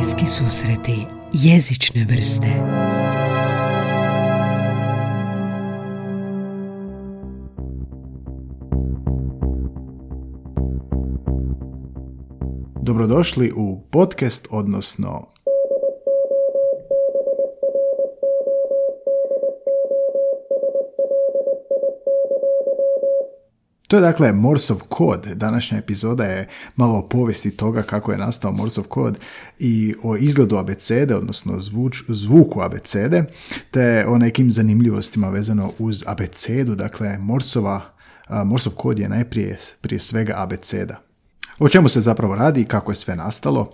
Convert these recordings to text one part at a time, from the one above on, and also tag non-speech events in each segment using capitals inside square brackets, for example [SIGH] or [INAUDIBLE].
Bliski susreti jezične vrste. Dobrodošli u podcast, odnosno To je dakle Morsov kod. Današnja epizoda je malo o povijesti toga kako je nastao Morsov kod i o izgledu abecede, odnosno zvuč, zvuku abecede, te o nekim zanimljivostima vezano uz abecedu. Dakle, Morsova, Morsov kod je najprije prije svega abeceda. O čemu se zapravo radi i kako je sve nastalo?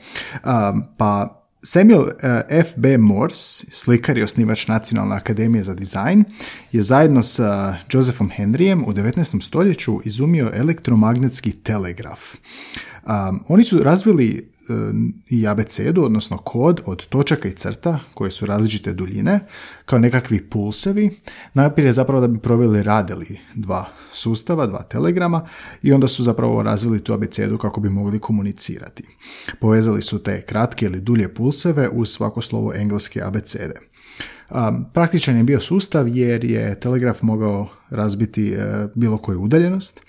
Pa Samuel eh, F. B. Morse, slikar i osnivač Nacionalne akademije za dizajn, je zajedno sa Josephom Henryjem u 19. stoljeću izumio elektromagnetski telegraf. Um, oni su razvili i abecedu, odnosno kod od točaka i crta koje su različite duljine, kao nekakvi pulsevi, najprije zapravo da bi proveli radili dva sustava, dva telegrama i onda su zapravo razvili tu abecedu kako bi mogli komunicirati. Povezali su te kratke ili dulje pulseve uz svako slovo engleske abecede. Praktičan je bio sustav jer je telegraf mogao razbiti e, bilo koju udaljenost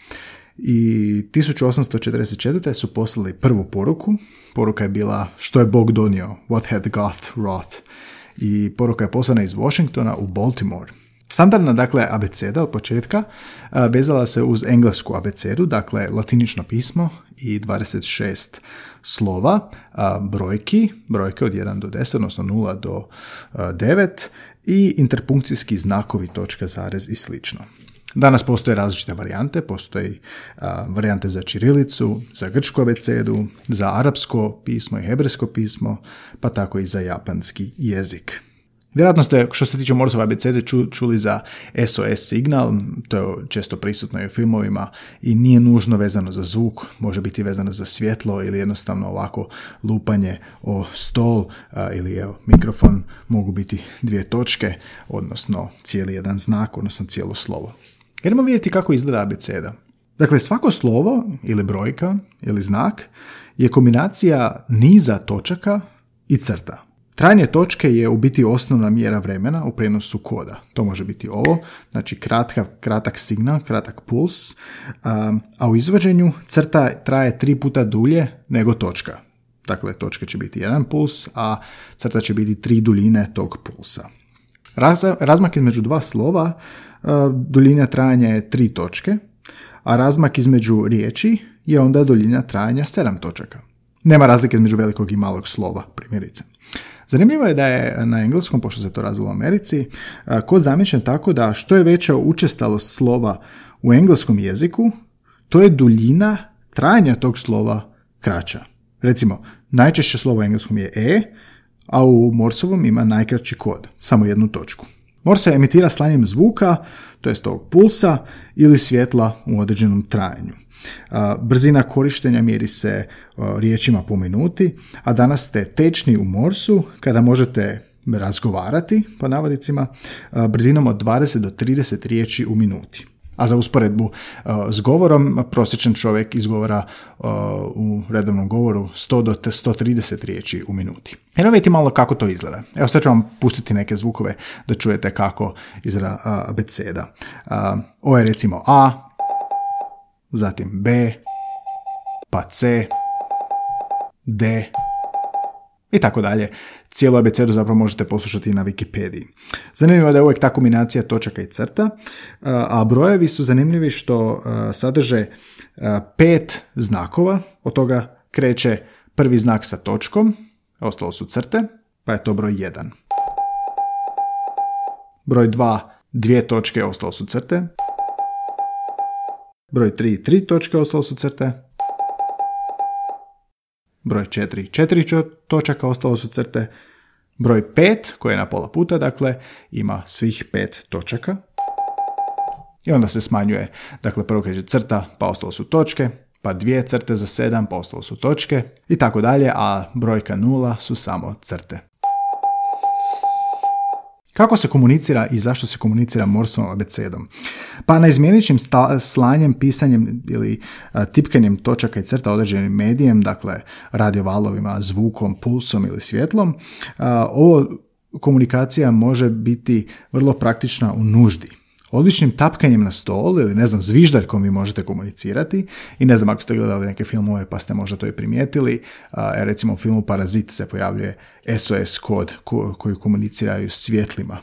i 1844. su poslali prvu poruku. Poruka je bila što je Bog donio, what had God wrought. I poruka je poslana iz Washingtona u Baltimore. Standardna, dakle, abeceda od početka vezala se uz englesku abecedu, dakle, latinično pismo i 26 slova, brojki, brojke od 1 do 10, odnosno 0 do 9 i interpunkcijski znakovi, točka, zarez i slično. Danas postoje različite varijante, postoji varijante za čirilicu, za grčku abecedu, za arapsko pismo i hebrejsko pismo, pa tako i za japanski jezik. Vjerojatno ste, što se tiče Morsove abecede, čuli za SOS signal, to je često prisutno i u filmovima i nije nužno vezano za zvuk, može biti vezano za svjetlo ili jednostavno ovako lupanje o stol ili evo, mikrofon, mogu biti dvije točke, odnosno cijeli jedan znak, odnosno cijelo slovo. Idemo vidjeti kako izgleda abeceda. Dakle, svako slovo ili brojka ili znak je kombinacija niza točaka i crta. Trajanje točke je u biti osnovna mjera vremena u prenosu koda. To može biti ovo, znači kratka, kratak signal, kratak puls, a u izvođenju crta traje tri puta dulje nego točka. Dakle, točka će biti jedan puls, a crta će biti tri duljine tog pulsa. Razmak između dva slova, duljina trajanja je tri točke, a razmak između riječi je onda duljina trajanja sedam točaka. Nema razlike između velikog i malog slova, primjerice. Zanimljivo je da je na engleskom, pošto se to razvilo u Americi, e, kod zamišljen tako da što je veća učestalost slova u engleskom jeziku, to je duljina trajanja tog slova kraća. Recimo, najčešće slovo u engleskom je e, a u Morsovom ima najkraći kod, samo jednu točku. Morse emitira slanjem zvuka, to jest ovog pulsa, ili svjetla u određenom trajanju. Brzina korištenja mjeri se riječima po minuti, a danas ste tečni u Morsu kada možete razgovarati, po navodicima, brzinom od 20 do 30 riječi u minuti. A za usporedbu uh, s govorom, prosječan čovjek izgovara uh, u redovnom govoru 100 do 130 riječi u minuti. Evo vidjeti malo kako to izgleda. Evo sad ću vam pustiti neke zvukove da čujete kako uh, abeceda. Ovo je recimo A, zatim B, pa C, D, i tako dalje. Cijelu abecedu zapravo možete poslušati na Wikipediji. Zanimljivo je da je uvijek ta kombinacija točaka i crta, a brojevi su zanimljivi što sadrže pet znakova, od toga kreće prvi znak sa točkom, ostalo su crte, pa je to broj 1. Broj 2, dvije točke, ostalo su crte. Broj 3, tri točke, ostalo su crte broj 4, četiri točaka, ostalo su crte, broj 5, koji je na pola puta, dakle, ima svih pet točaka. I onda se smanjuje, dakle, prvo kaže crta, pa ostalo su točke, pa dvije crte za 7, pa ostalo su točke, i tako dalje, a brojka 0 su samo crte. Kako se komunicira i zašto se komunicira Morsovom abecedom? Pa neizmjeničnim slanjem, pisanjem ili tipkanjem točaka i crta određenim medijem, dakle radiovalovima, zvukom, pulsom ili svjetlom, ovo komunikacija može biti vrlo praktična u nuždi. Odličnim tapkanjem na stol ili ne znam zviždaljkom vi možete komunicirati i ne znam ako ste gledali neke filmove pa ste možda to i primijetili, a, recimo u filmu Parazit se pojavljuje SOS kod koji komuniciraju svjetlima.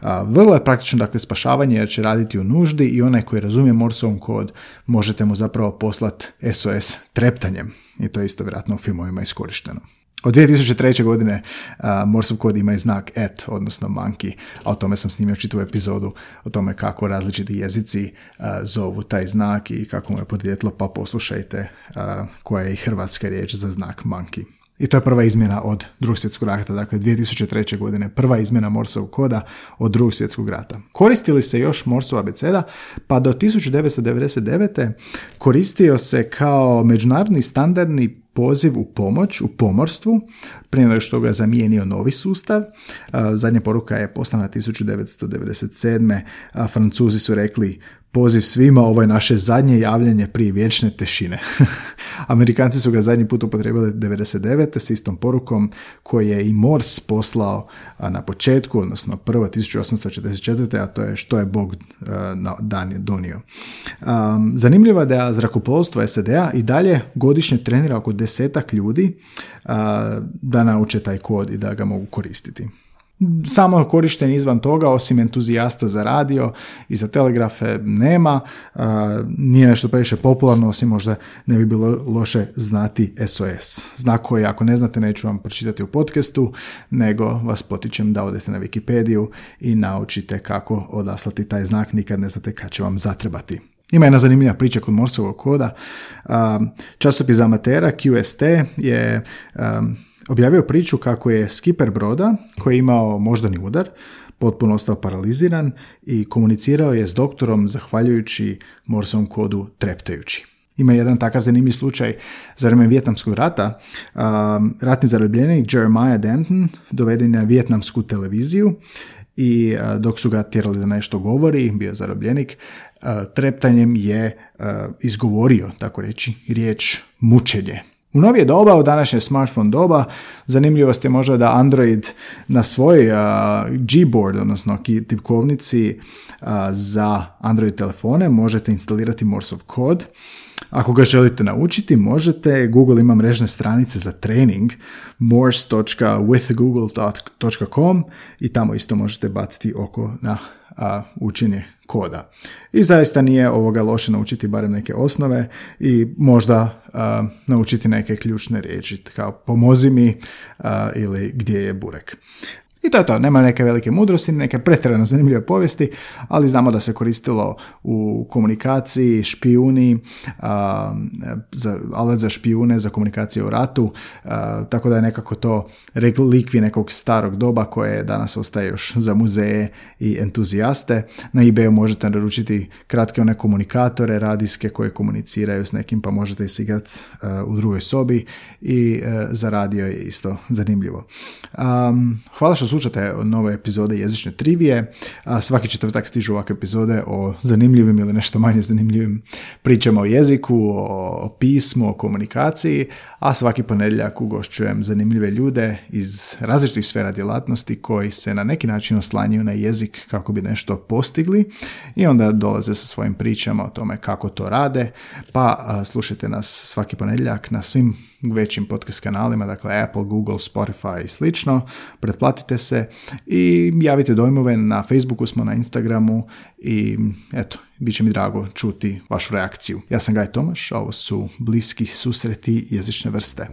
A, vrlo je praktično dakle spašavanje jer će raditi u nuždi i onaj koji razumije Morsovom kod možete mu zapravo poslati SOS treptanjem i to je isto vjerojatno u filmovima iskorišteno. Od 2003. godine uh, Morse kod ima i znak et, odnosno monkey, a o tome sam snimio čitavu epizodu o tome kako različiti jezici uh, zovu taj znak i kako mu je podrijetlo, pa poslušajte uh, koja je i hrvatska riječ za znak monkey. I to je prva izmjena od drugog svjetskog rata, dakle 2003. godine, prva izmjena Morsovog koda od drugog svjetskog rata. Koristili se još Morsova abeceda, pa do 1999. koristio se kao međunarodni standardni poziv u pomoć u pomorstvu, prije nego što ga zamijenio novi sustav. Zadnja poruka je poslana 1997. Francuzi su rekli poziv svima, ovo je naše zadnje javljanje prije vječne tešine. [LAUGHS] Amerikanci su ga zadnji put upotrebili 99. s istom porukom koji je i Morse poslao na početku, odnosno prvo 1844. a to je što je Bog na dan je donio. Zanimljivo je da zrakoplovstvo SAD-a i dalje godišnje trenira oko desetak ljudi da nauče taj kod i da ga mogu koristiti samo korišten izvan toga, osim entuzijasta za radio i za telegrafe nema, nije nešto previše popularno, osim možda ne bi bilo loše znati SOS. Znak koji ako ne znate neću vam pročitati u podcastu, nego vas potičem da odete na Wikipediju i naučite kako odaslati taj znak, nikad ne znate kad će vam zatrebati. Ima jedna zanimljiva priča kod Morsovog koda. Časopis amatera QST je objavio priču kako je skiper broda koji je imao moždani udar, potpuno ostao paraliziran i komunicirao je s doktorom zahvaljujući morsovom kodu treptajući. Ima jedan takav zanimljiv slučaj za vrijeme Vjetnamskog rata. ratni zarobljenik Jeremiah Denton doveden na Vjetnamsku televiziju i dok su ga tjerali da nešto govori, bio zarobljenik, treptanjem je izgovorio, tako reći, riječ mučenje. U novije doba, u današnje smartphone doba, zanimljivost je možda da Android na svoj uh, Gboard, odnosno tipkovnici za Android telefone, možete instalirati Morsov kod. Ako ga želite naučiti, možete, Google ima mrežne stranice za trening, morse.withgoogle.com i tamo isto možete baciti oko na a, učenje koda. I zaista nije ovoga loše naučiti barem neke osnove i možda naučiti neke ključne riječi kao pomozi mi ili gdje je burek. I to je to, nema neke velike mudrosti, neke pretjerano zanimljive povijesti, ali znamo da se koristilo u komunikaciji, špijuni, za, alet za špijune, za komunikaciju u ratu, tako da je nekako to relikvi nekog starog doba koje danas ostaje još za muzeje i entuzijaste. Na ebayu možete naručiti kratke one komunikatore radijske koje komuniciraju s nekim pa možete ih igrati u drugoj sobi i za radio je isto zanimljivo. hvala što slušate nove epizode jezične trivije. Svaki četvrtak stižu ovakve epizode o zanimljivim ili nešto manje zanimljivim pričama o jeziku, o pismu, o komunikaciji, a svaki ponedjeljak ugošćujem zanimljive ljude iz različitih sfera djelatnosti koji se na neki način oslanjaju na jezik kako bi nešto postigli i onda dolaze sa svojim pričama o tome kako to rade, pa slušajte nas svaki ponedjeljak na svim većim podcast kanalima, dakle Apple, Google, Spotify i slično. Pretplatite se i javite dojmove na Facebooku smo, na Instagramu i eto, bit će mi drago čuti vašu reakciju. Ja sam Gaj Tomaš, ovo su bliski susreti jezične vrste.